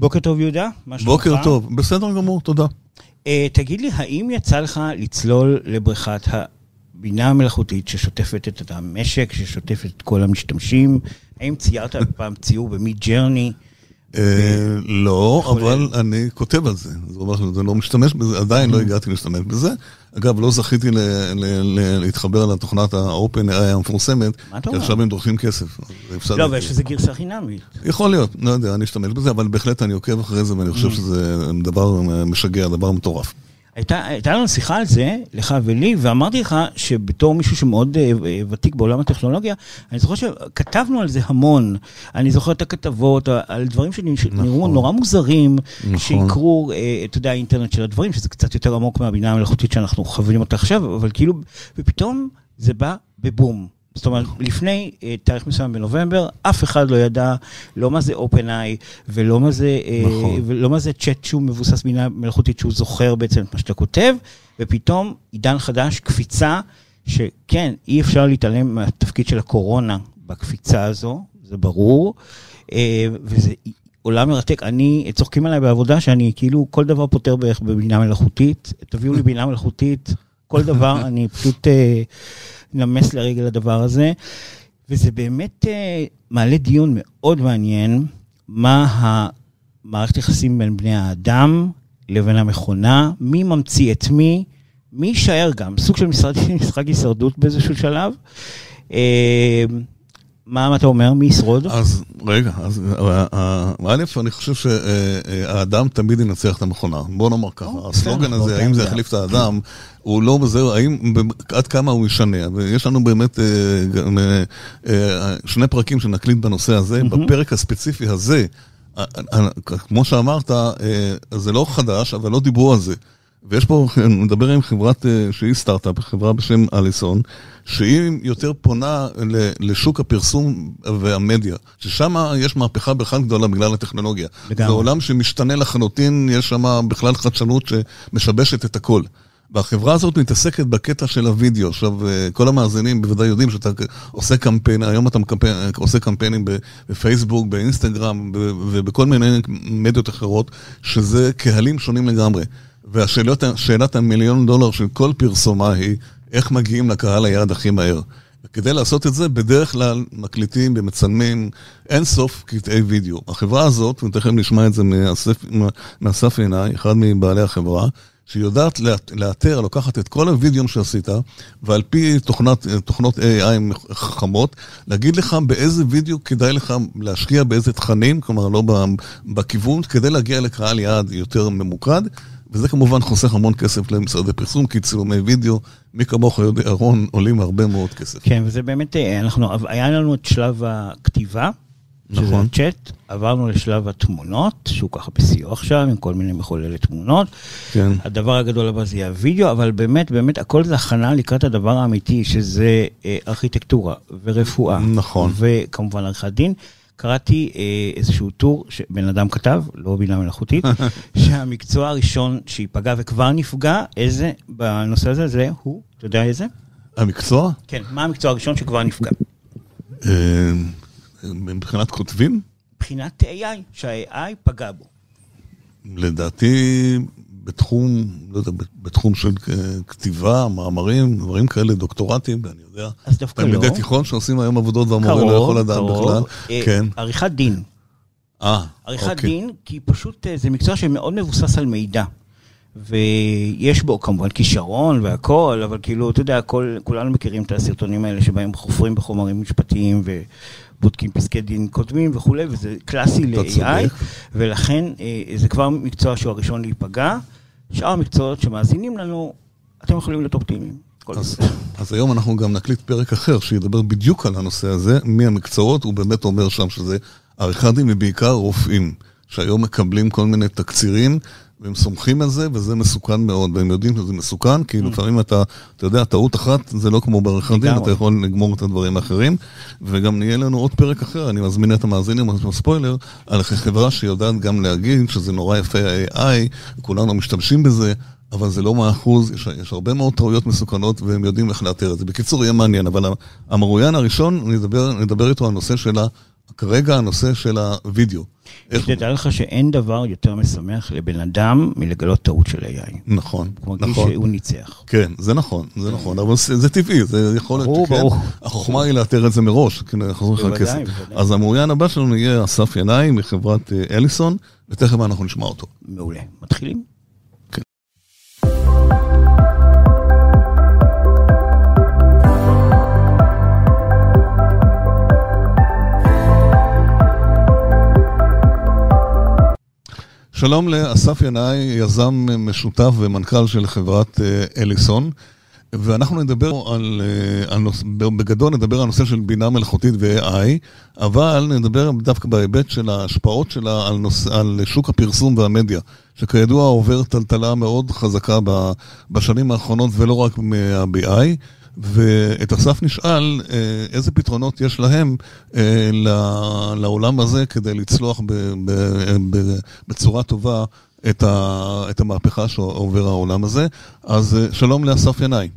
בוקר טוב, יהודה? בוקר טוב, בסדר גמור, תודה. Uh, תגיד לי, האם יצא לך לצלול לבריכת הבינה המלאכותית ששוטפת את המשק, ששוטפת את כל המשתמשים? האם ציירת פעם ציור במיד ג'רני? אה, לא, אבל אני כותב על זה. אני לא משתמש בזה, עדיין לא mm-hmm. הגעתי להשתמש בזה. אגב, לא זכיתי להתחבר לתוכנת ה-open AI המפורסמת, כי עכשיו הם דורשים כסף. לא, אבל יש איזה גרסה חינמית. יכול להיות, לא יודע, אני אשתמש בזה, אבל בהחלט אני עוקב אחרי זה, ואני חושב mm-hmm. שזה דבר משגע, דבר מטורף. הייתה, הייתה לנו שיחה על זה, לך ולי, ואמרתי לך שבתור מישהו שמאוד uh, ותיק בעולם הטכנולוגיה, אני זוכר שכתבנו על זה המון. אני זוכר את הכתבות על דברים שנראו נכון. נורא מוזרים, נכון. שיקרו, uh, אתה יודע, האינטרנט של הדברים, שזה קצת יותר עמוק מהבינה המלאכותית שאנחנו חווים אותה עכשיו, אבל כאילו, ופתאום זה בא בבום. זאת אומרת, לפני uh, תאריך מסוים בנובמבר, אף אחד לא ידע לא מה זה OpenAI ולא מה זה, uh, נכון. ולא מה זה צ'אט שהוא מבוסס בינה מלאכותית, שהוא זוכר בעצם את מה שאתה כותב, ופתאום עידן חדש, קפיצה, שכן, אי אפשר להתעלם מהתפקיד של הקורונה בקפיצה הזו, זה ברור, uh, וזה עולם מרתק. אני, צוחקים עליי בעבודה שאני כאילו כל דבר פותר בערך בבינה מלאכותית, תביאו לי בינה מלאכותית, כל דבר, אני פשוט... Uh, נמס לרגל הדבר הזה, וזה באמת uh, מעלה דיון מאוד מעניין, מה המערכת יחסים בין בני האדם לבין המכונה, מי ממציא את מי, מי יישאר גם, סוג של משחק, משחק הישרדות באיזשהו שלב. מה אתה אומר? מי ישרוד? אז רגע, אז אה, א', אני חושב שהאדם תמיד ינצח את המכונה. בוא נאמר ככה, הסלוגן הזה, האם זה יחליף את האדם, הוא לא בזה, האם, עד כמה הוא ישנה. ויש לנו באמת אה, אה, שני פרקים שנקליט בנושא הזה. בפרק הספציפי הזה, כמו שאמרת, זה לא חדש, אבל לא דיברו על זה. ויש פה, אני מדבר עם חברת שהיא סטארט-אפ, חברה בשם אליסון, שהיא יותר פונה לשוק הפרסום והמדיה, ששם יש מהפכה בכלל גדולה בגלל הטכנולוגיה. לגמרי. זה עולם שמשתנה לחלוטין, יש שם בכלל חדשנות שמשבשת את הכל. והחברה הזאת מתעסקת בקטע של הוידאו. עכשיו, אה, כל המאזינים בוודאי יודעים שאתה עושה קמפיין, היום אתה מקמפיין, עושה קמפיינים בפייסבוק, באינסטגרם ובכל מיני מדיות אחרות, שזה קהלים שונים לגמרי. והשאלת המיליון דולר של כל פרסומה היא, איך מגיעים לקהל היעד הכי מהר. וכדי לעשות את זה, בדרך כלל מקליטים ומצלמים אין סוף קטעי וידאו. החברה הזאת, ותכף נשמע את זה מאסף עיניי, אחד מבעלי החברה, שהיא יודעת לאתר, לוקחת את כל הוידאו שעשית, ועל פי תוכנת, תוכנות AI חכמות, להגיד לך באיזה וידאו כדאי לך להשקיע באיזה תכנים, כלומר לא בכיוון, כדי להגיע לקהל יעד יותר ממוקד. וזה כמובן חוסך המון כסף למשרדי פרסום, כי צילומי וידאו, מי כמוך יודע, ארון, עולים הרבה מאוד כסף. כן, וזה באמת, אה, אנחנו, היה לנו את שלב הכתיבה, נכון. שזה הצ'אט, עברנו לשלב התמונות, שהוא ככה בשיאו עכשיו, עם כל מיני מחוללי תמונות. כן. הדבר הגדול הבא זה יהיה הוידאו, אבל באמת, באמת, הכל זה הכנה לקראת הדבר האמיתי, שזה אה, ארכיטקטורה ורפואה. נכון. וכמובן עריכת דין. קראתי אה, איזשהו טור שבן אדם כתב, לא בינה מלאכותית, שהמקצוע הראשון שייפגע וכבר נפגע, איזה, בנושא הזה, זה הוא, אתה יודע איזה? המקצוע? כן, מה המקצוע הראשון שכבר נפגע? אה, מבחינת כותבים? מבחינת AI, שה-AI פגע בו. לדעתי, בתחום, לא יודע, בתחום של כתיבה, מאמרים, דברים כאלה, דוקטורטים, אני יודע. אז דווקא לא. תלמידי תיכון שעושים היום עבודות והמורה לא יכול לדעת בכלל. אה, כן. עריכת דין. אה, עריכת אוקיי. דין, כי פשוט אה, זה מקצוע שמאוד מבוסס על מידע. ויש בו כמובן כישרון והכל, אבל כאילו, אתה יודע, כל, כולנו מכירים את הסרטונים האלה שבהם חופרים בחומרים משפטיים ובודקים פסקי דין קודמים וכולי, וזה קלאסי ל-AI, ולכן אה, זה כבר מקצוע שהוא הראשון להיפגע. שאר המקצועות שמאזינים לנו, אתם יכולים להיות אופטימיים. אז, אז היום אנחנו גם נקליט פרק אחר שידבר בדיוק על הנושא הזה, מי המקצועות, הוא באמת אומר שם שזה עריכת דין ובעיקר רופאים, שהיום מקבלים כל מיני תקצירים והם סומכים על זה, וזה מסוכן מאוד, והם יודעים שזה מסוכן, כי mm. לפעמים אתה, אתה יודע, טעות אחת זה לא כמו בעריכת דין, אתה יכול לגמור את הדברים האחרים, וגם נהיה לנו עוד פרק אחר, אני מזמין את המאזינים, ספוילר, על חברה שיודעת גם להגיד שזה נורא יפה ה-AI, כולנו משתמשים בזה, אבל זה לא מאה אחוז, יש, יש הרבה מאוד טעויות מסוכנות והם יודעים איך לאתר את זה. בקיצור, יהיה מעניין, אבל המרואיין הראשון, נדבר, נדבר איתו על נושא של כרגע הנושא של הווידאו. תדע לך שאין דבר יותר משמח לבן אדם מלגלות טעות של AI. נכון, הוא מרגיש נכון. שהוא ניצח. כן, זה נכון, זה נכון, אבל זה טבעי, זה יכול להיות ברור, שכן. ברור. החוכמה היא לאתר את זה מראש, כי יחזור לך בוודאי, כסף. בוודאי. אז המרואיין הבא שלנו יהיה אסף ינאי מחברת אה, אליסון, ותכף אנחנו נשמע אותו. מעולה. מתחילים? שלום לאסף ינאי, יזם משותף ומנכ"ל של חברת אה, אליסון, ואנחנו נדבר על, אה, על נוס, בגדול נדבר על נושא של בינה מלאכותית ו-AI, אבל נדבר דווקא בהיבט של ההשפעות שלה על, נוס, על שוק הפרסום והמדיה, שכידוע עובר טלטלה מאוד חזקה בשנים האחרונות ולא רק מה-BI. ואת אסף נשאל אה, איזה פתרונות יש להם אה, לעולם הזה כדי לצלוח בצורה טובה את, ה- את המהפכה שעובר העולם הזה. אז אה, שלום לאסף ינאי.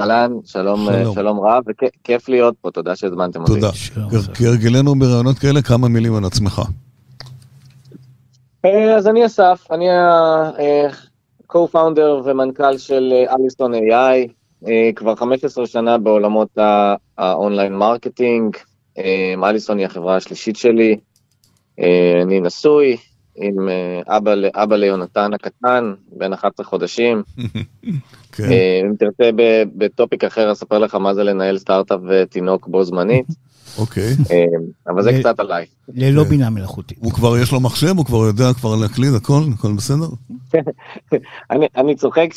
אהלן, שלום, שלום. שלום רב, וכיף להיות פה, תודה שהזמנתם אותי. תודה. כהרגלנו ברעיונות כאלה, כמה מילים על עצמך. אז אני אסף, אני ה-co-founder ומנכ"ל של אליסון AI, כבר 15 שנה בעולמות ה online marketing, אה, אליסון היא החברה השלישית שלי, אה, אני נשוי עם אה, אבא, אבא ליונתן הקטן, בן 11 חודשים. כן. אה, אם תרצה בטופיק אחר אספר לך מה זה לנהל סטארט-אפ ותינוק בו זמנית, אוקיי. אה, אבל זה אה, קצת עליי. ללא כן. בינה מלאכותית. הוא כבר יש לו מחשב, הוא כבר יודע כבר להקליד הכל, הכל בסדר? אני, אני צוחק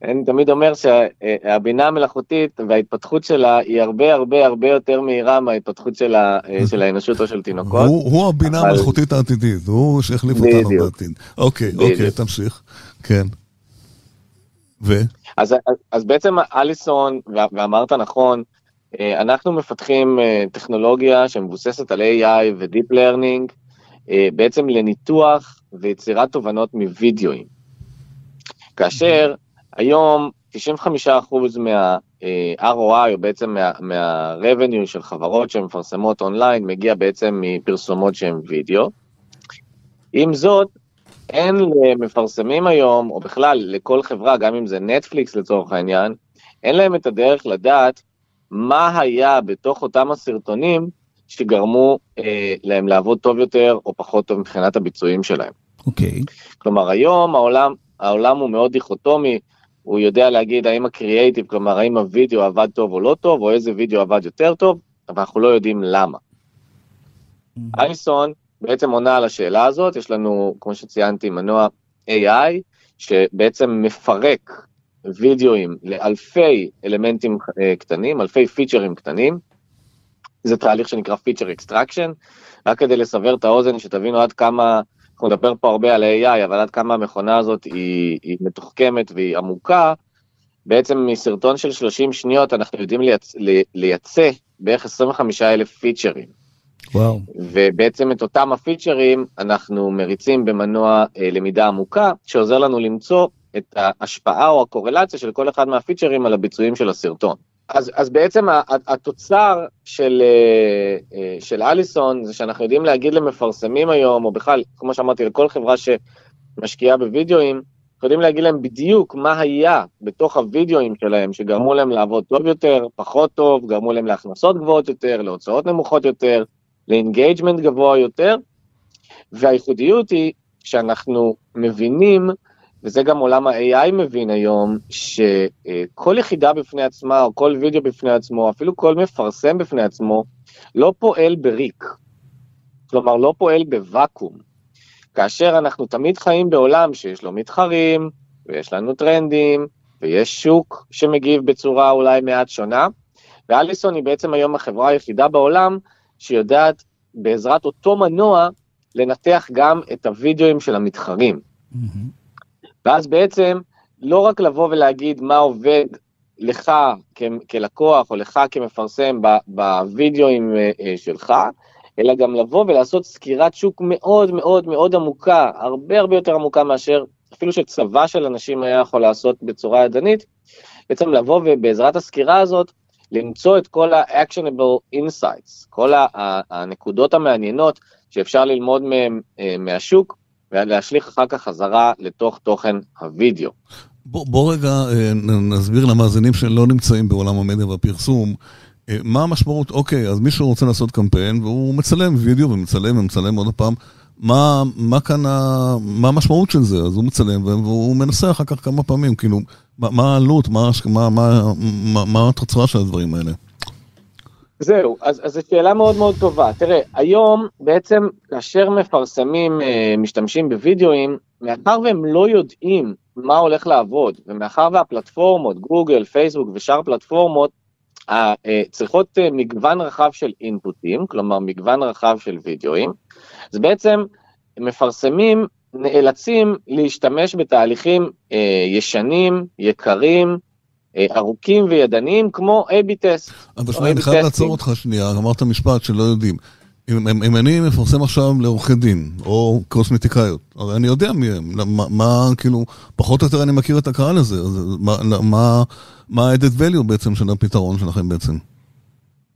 שאני תמיד אומר שהבינה המלאכותית וההתפתחות שלה היא הרבה הרבה הרבה יותר מהירה מההתפתחות של, ה, של האנושות או של תינוקות. הוא, הוא הבינה אבל- המלאכותית העתידית, הוא שהחליף אותנו. בעתיד. אוקיי, אוקיי. תמשיך. כן. ו? אז, אז, אז בעצם אליסון, ואמרת נכון, אה, אנחנו מפתחים אה, טכנולוגיה שמבוססת על AI ו-Deep Learning, אה, בעצם לניתוח ויצירת תובנות מווידאוים. כאשר היום 95% מה-ROI, או בעצם מה- מה-revenue של חברות שמפרסמות אונליין, מגיע בעצם מפרסומות שהן וידאו. עם זאת, אין למפרסמים היום, או בכלל לכל חברה, גם אם זה נטפליקס לצורך העניין, אין להם את הדרך לדעת מה היה בתוך אותם הסרטונים שגרמו אה, להם לעבוד טוב יותר או פחות טוב מבחינת הביצועים שלהם. אוקיי. כלומר, היום העולם, העולם הוא מאוד דיכוטומי, הוא יודע להגיד האם הקריאייטיב, כלומר האם הוידאו עבד טוב או לא טוב, או איזה וידאו עבד יותר טוב, אבל אנחנו לא יודעים למה. אליסון בעצם עונה על השאלה הזאת, יש לנו, כמו שציינתי, מנוע AI, שבעצם מפרק וידאוים לאלפי אלמנטים אה, קטנים, אלפי פיצ'רים קטנים. זה תהליך שנקרא feature extraction, רק כדי לסבר את האוזן, שתבינו עד כמה, אנחנו נדבר פה הרבה על AI, אבל עד כמה המכונה הזאת היא, היא מתוחכמת והיא עמוקה, בעצם מסרטון של 30 שניות אנחנו יודעים לייצ... לייצא בערך 25 אלף פיצ'רים. וואו. ובעצם את אותם הפיצ'רים אנחנו מריצים במנוע אה, למידה עמוקה, שעוזר לנו למצוא את ההשפעה או הקורלציה של כל אחד מהפיצ'רים על הביצועים של הסרטון. אז, אז בעצם התוצר של, אה, אה, של אליסון זה שאנחנו יודעים להגיד למפרסמים היום, או בכלל, כמו שאמרתי, לכל חברה שמשקיעה בווידאוים, אנחנו יודעים להגיד להם בדיוק מה היה בתוך הווידאוים שלהם שגרמו להם לעבוד טוב יותר, פחות טוב, גרמו להם להכנסות גבוהות יותר, להוצאות נמוכות יותר, ל engagement גבוה יותר, והייחודיות היא שאנחנו מבינים, וזה גם עולם ה-AI מבין היום, שכל יחידה בפני עצמה, או כל וידאו בפני עצמו, אפילו כל מפרסם בפני עצמו, לא פועל בריק. כלומר, לא פועל בוואקום. כאשר אנחנו תמיד חיים בעולם שיש לו מתחרים, ויש לנו טרנדים, ויש שוק שמגיב בצורה אולי מעט שונה, ואליסון היא בעצם היום החברה היחידה בעולם שיודעת בעזרת אותו מנוע לנתח גם את הווידאוים של המתחרים. מהמם. ואז בעצם לא רק לבוא ולהגיד מה עובד לך כ- כלקוח או לך כמפרסם ב- בווידאוים אה, אה, שלך, אלא גם לבוא ולעשות סקירת שוק מאוד מאוד מאוד עמוקה, הרבה הרבה יותר עמוקה מאשר אפילו שצבא של אנשים היה יכול לעשות בצורה ידנית, בעצם לבוא ובעזרת הסקירה הזאת למצוא את כל ה-actionable insights, כל הנקודות המעניינות שאפשר ללמוד מהם אה, מהשוק, ולהשליך אחר כך חזרה לתוך תוכן הוידאו. בוא, בוא רגע אה, נסביר למאזינים שלא נמצאים בעולם המדיה והפרסום, אה, מה המשמעות, אוקיי, אז מישהו רוצה לעשות קמפיין והוא מצלם וידאו ומצלם ומצלם עוד פעם, מה, מה כאן, ה, מה המשמעות של זה? אז הוא מצלם והוא מנסה אחר כך כמה פעמים, כאילו, מה, העלות, מה, מה, מה, מה, מה התוצרה של הדברים האלה? זהו, אז, זו שאלה מאוד מאוד טובה. תראה, היום בעצם כאשר מפרסמים, אה, משתמשים בווידאוים, מאחר והם לא יודעים מה הולך לעבוד, ומאחר והפלטפורמות, גוגל, פייסבוק ושאר פלטפורמות, אה, צריכות אה, מגוון רחב של אינפוטים, כלומר מגוון רחב של וידאוים, אז בעצם מפרסמים נאלצים להשתמש בתהליכים אה, ישנים, יקרים, אה, ארוכים וידניים, כמו A-B טסט. אבל שמע, אני חייב לעצור אותך שנייה, אמרת משפט שלא יודעים. אם, אם, אם אני מפרסם עכשיו לעורכי דין, או קוסמטיקאיות, הרי אני יודע מי הם, מה, מה, כאילו, פחות או יותר אני מכיר את הקהל הזה, אז מה ה-added value בעצם של הפתרון שלכם בעצם?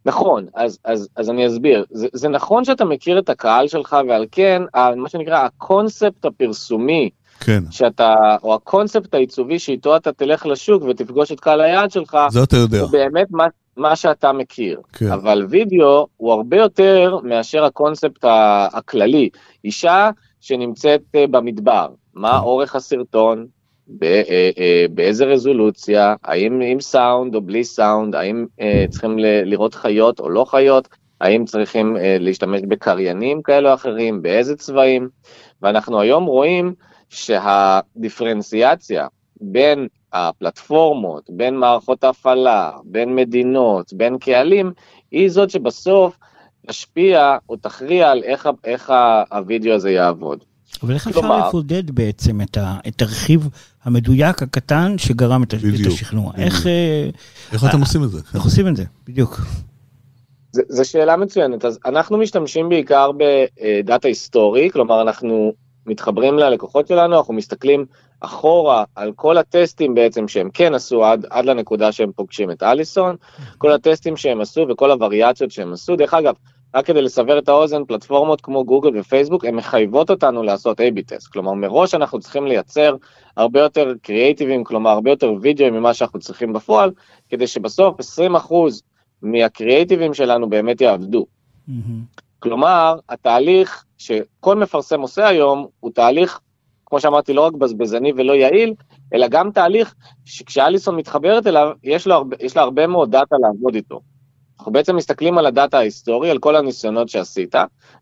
נכון, אז, אז, אז אני אסביר. זה, זה נכון שאתה מכיר את הקהל שלך, ועל כן, מה שנקרא, הקונספט הפרסומי, כן. שאתה, או הקונספט העיצובי שאיתו אתה תלך לשוק ותפגוש את קהל היעד שלך, זה אתה יודע. הוא באמת מה, מה שאתה מכיר. כן. אבל וידאו הוא הרבה יותר מאשר הקונספט הכללי. אישה שנמצאת אה, במדבר, מה כן. אורך הסרטון, אה, אה, באיזה רזולוציה, האם עם סאונד או בלי סאונד, האם צריכים לראות חיות או לא חיות, האם צריכים להשתמש בקריינים כאלה או אחרים, באיזה צבעים, ואנחנו היום רואים שהדיפרנציאציה בין הפלטפורמות, בין מערכות ההפעלה, בין מדינות, בין קהלים, היא זאת שבסוף תשפיע או תכריע על איך, איך הווידאו הזה יעבוד. אבל איך אפשר לבודד בעצם את, ה, את הרכיב המדויק, הקטן, שגרם את, את השכנוע? איך... אה, איך אתם עושים את זה? איך עושים את זה, בדיוק. זו שאלה מצוינת. אז אנחנו משתמשים בעיקר בדאטה היסטורי, כלומר אנחנו מתחברים ללקוחות שלנו, אנחנו מסתכלים אחורה על כל הטסטים בעצם שהם כן עשו עד, עד לנקודה שהם פוגשים את אליסון, כל הטסטים שהם עשו וכל הווריאציות שהם עשו. דרך אגב, רק כדי לסבר את האוזן, פלטפורמות כמו גוגל ופייסבוק, הן מחייבות אותנו לעשות A-B טסט. כלומר, מראש אנחנו צריכים לייצר הרבה יותר קריאייטיבים, כלומר, הרבה יותר וידאו ממה שאנחנו צריכים בפועל, כדי שבסוף 20% מהקריאייטיבים שלנו באמת יעבדו. Mm-hmm. כלומר, התהליך שכל מפרסם עושה היום, הוא תהליך, כמו שאמרתי, לא רק בזבזני ולא יעיל, אלא גם תהליך שכשאליסון מתחברת אליו, יש, לו הרבה, יש לה הרבה מאוד דאטה לעבוד איתו. אנחנו בעצם מסתכלים על הדאטה ההיסטורי, על כל הניסיונות שעשית,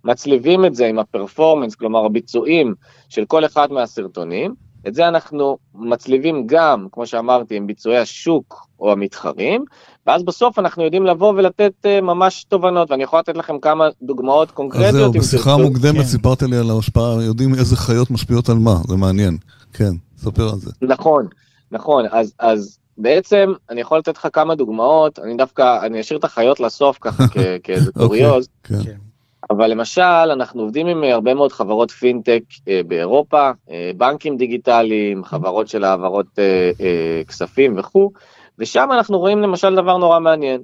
מצליבים את זה עם הפרפורמנס, כלומר הביצועים של כל אחד מהסרטונים, את זה אנחנו מצליבים גם, כמו שאמרתי, עם ביצועי השוק או המתחרים, ואז בסוף אנחנו יודעים לבוא ולתת uh, ממש תובנות, ואני יכול לתת לכם כמה דוגמאות קונקרטיות. אז זהו, בשיחה מוקדמת כן. סיפרת לי על ההשפעה, יודעים איזה חיות משפיעות על מה, זה מעניין. כן, ספר על זה. נכון, נכון, אז, אז בעצם אני יכול לתת לך כמה דוגמאות, אני דווקא, אני אשאיר את החיות לסוף ככה כאיזה אוקיי, קוריוז. Okay, כן. אבל למשל, אנחנו עובדים עם הרבה מאוד חברות פינטק אה, באירופה, אה, בנקים דיגיטליים, חברות של העברות אה, אה, כספים וכו', ושם אנחנו רואים למשל דבר נורא מעניין.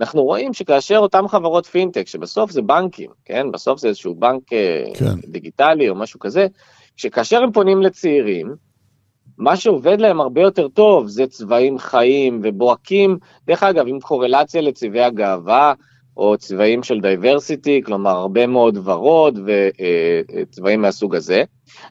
אנחנו רואים שכאשר אותם חברות פינטק, שבסוף זה בנקים, כן? בסוף זה איזשהו בנק אה, כן. דיגיטלי או משהו כזה, שכאשר הם פונים לצעירים, מה שעובד להם הרבה יותר טוב זה צבעים חיים ובוהקים, דרך אגב, עם קורלציה לצבעי הגאווה, או צבעים של diversity, כלומר הרבה מאוד ורוד וצבעים מהסוג הזה.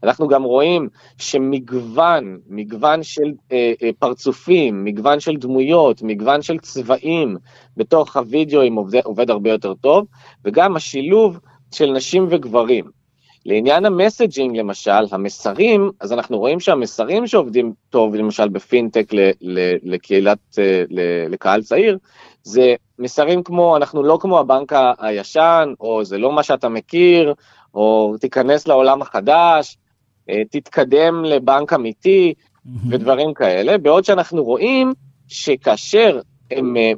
אנחנו גם רואים שמגוון, מגוון של אה, אה, פרצופים, מגוון של דמויות, מגוון של צבעים בתוך הוידאוים עובד, עובד הרבה יותר טוב, וגם השילוב של נשים וגברים. לעניין ה messaging למשל, המסרים, אז אנחנו רואים שהמסרים שעובדים טוב למשל בפינטק לקהילת, אה, לקהל צעיר, זה מסרים כמו אנחנו לא כמו הבנק הישן, או זה לא מה שאתה מכיר, או תיכנס לעולם החדש, אה, תתקדם לבנק אמיתי, ודברים כאלה, בעוד שאנחנו רואים שכאשר הם אה,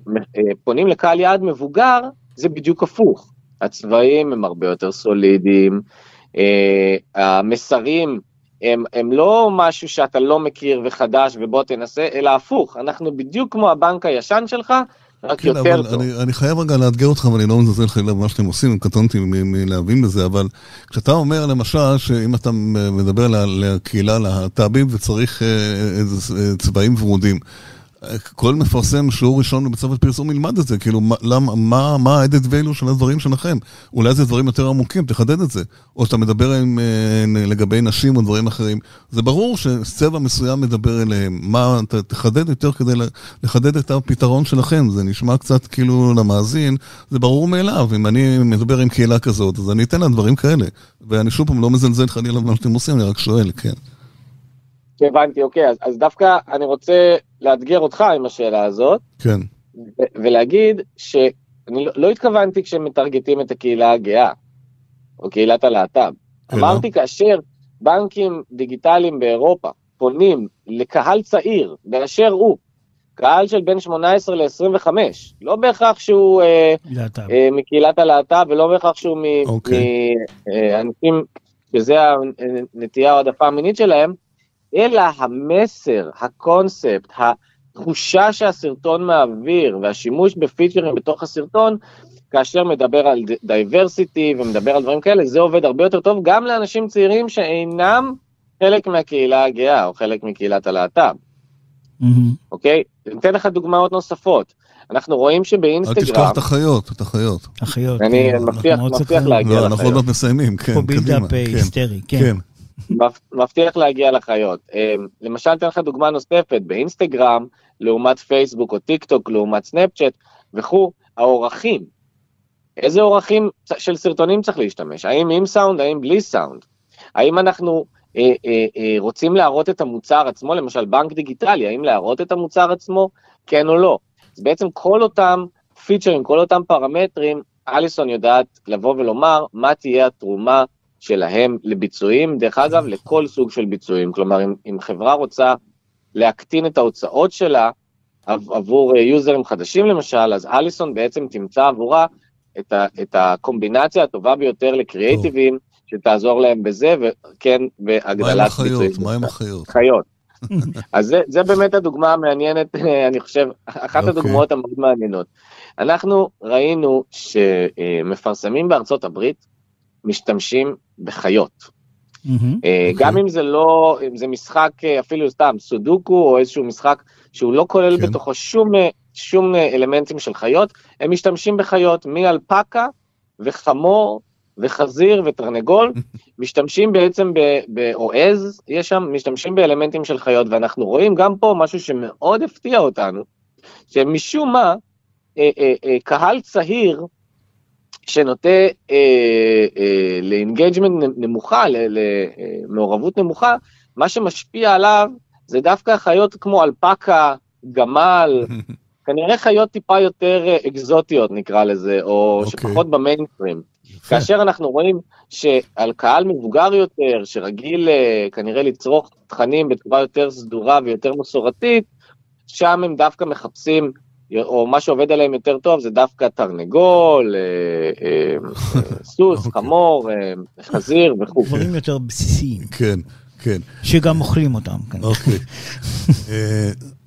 פונים לקהל יעד מבוגר, זה בדיוק הפוך. הצבעים הם הרבה יותר סולידיים, אה, המסרים הם, הם לא משהו שאתה לא מכיר וחדש ובוא תנסה, אלא הפוך, אנחנו בדיוק כמו הבנק הישן שלך, רק כן, יותר טוב. אני, אני חייב רגע לאתגר אותך, ואני לא מזלזל חלילה במה שאתם עושים, קטונתי מלהבין בזה, אבל כשאתה אומר למשל, שאם אתה מדבר לקהילה להט"בים וצריך אה, צבעים ורודים, כל מפרסם שיעור ראשון בבית ספר פרסום ילמד את זה, כאילו, למה, מה, מה ה-added value של הדברים שלכם? אולי זה דברים יותר עמוקים, תחדד את זה. או שאתה מדבר עם, אה, לגבי נשים או דברים אחרים. זה ברור שצבע מסוים מדבר אליהם. מה, ת, תחדד יותר כדי לחדד את הפתרון שלכם. זה נשמע קצת כאילו למאזין, זה ברור מאליו. אם אני מדבר עם קהילה כזאת, אז אני אתן לה דברים כאלה. ואני שוב פעם לא מזלזל חלילה במה שאתם עושים, אני רק שואל, כן. הבנתי, אוקיי, אז, אז דווקא אני רוצה לאתגר אותך עם השאלה הזאת. כן. ולהגיד שאני לא, לא התכוונתי כשמטרגטים את הקהילה הגאה, או קהילת הלהט"ב. אמרתי כאשר בנקים דיגיטליים באירופה פונים לקהל צעיר באשר הוא, קהל של בין 18 ל-25, לא בהכרח שהוא אה, אה, מקהילת הלהט"ב ולא בהכרח שהוא מאנשים אוקיי. אה, שזה הנטייה או העדפה המינית שלהם, אלא המסר, הקונספט, התחושה שהסרטון מעביר והשימוש בפיצ'רים בתוך הסרטון, כאשר מדבר על diversity ומדבר על דברים כאלה, זה עובד הרבה יותר טוב גם לאנשים צעירים שאינם חלק מהקהילה הגאה או חלק מקהילת הלהט"ב. אוקיי? אני אתן לך דוגמאות נוספות. אנחנו רואים שבאינסטגרם... אל תשכח את החיות, את החיות. החיות. אני כן. מבטיח להגיע לחיות. לא, אנחנו עוד מעט מסיימים, כן, קדימה. פה buildup היסטרי, כן. מבטיח להגיע לחיות. אמ, למשל, אתן לך דוגמה נוספת, באינסטגרם, לעומת פייסבוק או טיק טוק, לעומת סנאפצ'אט וכו', האורכים. איזה אורכים של סרטונים צריך להשתמש? האם עם סאונד, האם בלי סאונד? האם אנחנו אה, אה, אה, רוצים להראות את המוצר עצמו, למשל בנק דיגיטלי, האם להראות את המוצר עצמו, כן או לא? אז בעצם כל אותם פיצ'רים, כל אותם פרמטרים, אליסון יודעת לבוא ולומר מה תהיה התרומה שלהם לביצועים, דרך אגב, לכל סוג של ביצועים. כלומר, אם, אם חברה רוצה להקטין את ההוצאות שלה עבור אה, יוזרים חדשים למשל, אז אליסון בעצם תמצא עבורה את, ה, את הקומבינציה הטובה ביותר לקריאייטיבים, שתעזור להם בזה, וכן, בהגדלת ביצועים. מה עם החיות? חיות. אז זה, זה באמת הדוגמה המעניינת, אני חושב, אחת okay. אוקיי. הדוגמאות המאוד מעניינות. אנחנו ראינו שמפרסמים בארצות הברית משתמשים בחיות. Mm-hmm, okay. גם אם זה לא, אם זה משחק אה, אפילו סתם סודוקו או איזשהו משחק שהוא לא כולל כן. בתוכו שום, אה, שום אלמנטים של חיות, הם משתמשים בחיות מאלפקה וחמור וחזיר ותרנגול, משתמשים בעצם, ב, ב, או עז, יש שם, משתמשים באלמנטים של חיות, ואנחנו רואים גם פה משהו שמאוד הפתיע אותנו, שמשום מה, אה, אה, אה, קהל צעיר, שנוטה אה, אה, ל engagement נמוכה, למעורבות נמוכה, מה שמשפיע עליו זה דווקא חיות כמו אלפקה, גמל, כנראה חיות טיפה יותר אה, אקזוטיות נקרא לזה, או okay. אוקיי. שפחות במיינסטרים. כאשר אנחנו רואים שעל קהל מבוגר יותר, שרגיל אה, כנראה לצרוך תכנים בצורה יותר סדורה ויותר מסורתית, שם הם דווקא מחפשים או מה שעובד עליהם יותר טוב זה דווקא תרנגול, אה, אה, סוס, אוקיי. חמור, אה, חזיר וכו'. דברים יותר בסיסיים. כן, כן. שגם אוכלים אותם. כן. אוקיי.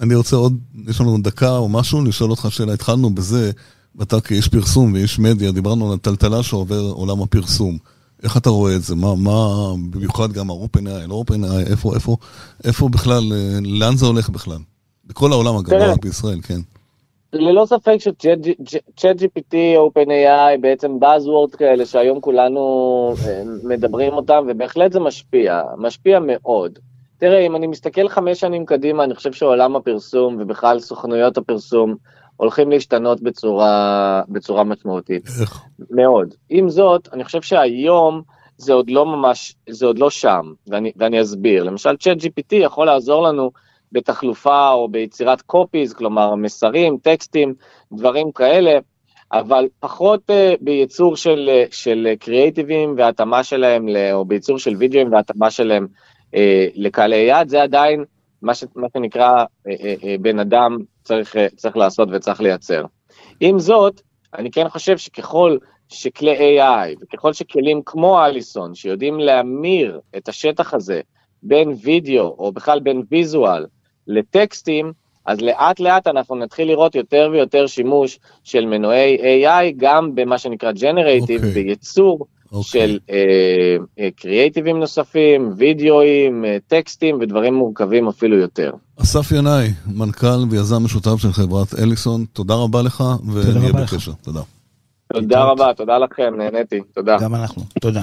אני רוצה עוד, יש לנו דקה או משהו, לשאול אותך שאלה. התחלנו בזה, ואתה כאיש פרסום ואיש מדיה, דיברנו על הטלטלה שעובר עולם הפרסום. איך אתה רואה את זה? מה, מה, במיוחד גם ה-OpenAI, לא OpenAI, איפה, איפה, איפה בכלל, לאן זה הולך בכלל? בכל העולם אגב, לא רק בישראל, כן. ללא ספק שצ'אט GPT, OpenAI, בעצם Buzzword כאלה שהיום כולנו אה, מדברים אותם, ובהחלט זה משפיע, משפיע מאוד. תראה, אם אני מסתכל חמש שנים קדימה, אני חושב שעולם הפרסום ובכלל סוכנויות הפרסום הולכים להשתנות בצורה, בצורה משמעותית. מאוד. עם זאת, אני חושב שהיום זה עוד לא ממש, זה עוד לא שם, ואני, ואני אסביר. למשל, צ'אט GPT יכול לעזור לנו בתחלופה או ביצירת קופיז, כלומר מסרים, טקסטים, דברים כאלה, אבל פחות uh, בייצור של, uh, של קריאייטיבים והתאמה שלהם, ל, או בייצור של וידאוים והתאמה שלהם uh, לקהלי יד, זה עדיין מה, ש, מה שנקרא uh, uh, uh, בן אדם צריך, uh, צריך לעשות וצריך לייצר. עם זאת, אני כן חושב שככל שכלי AI וככל שכלים כמו אליסון, שיודעים להמיר את השטח הזה בין וידאו או בכלל בין ויזואל לטקסטים, אז לאט לאט אנחנו נתחיל לראות יותר ויותר שימוש של מנועי AI גם במה שנקרא Generative, okay. בייצור okay. של קריאייטיבים uh, uh, נוספים, וידאוים, uh, טקסטים ודברים מורכבים אפילו יותר. אסף ינאי, מנכ"ל ויזם משותף של חברת אליסון, תודה רבה לך ונהיה בקשר. תודה. תודה רבה, תודה לכם, נהניתי, תודה. גם אנחנו, תודה.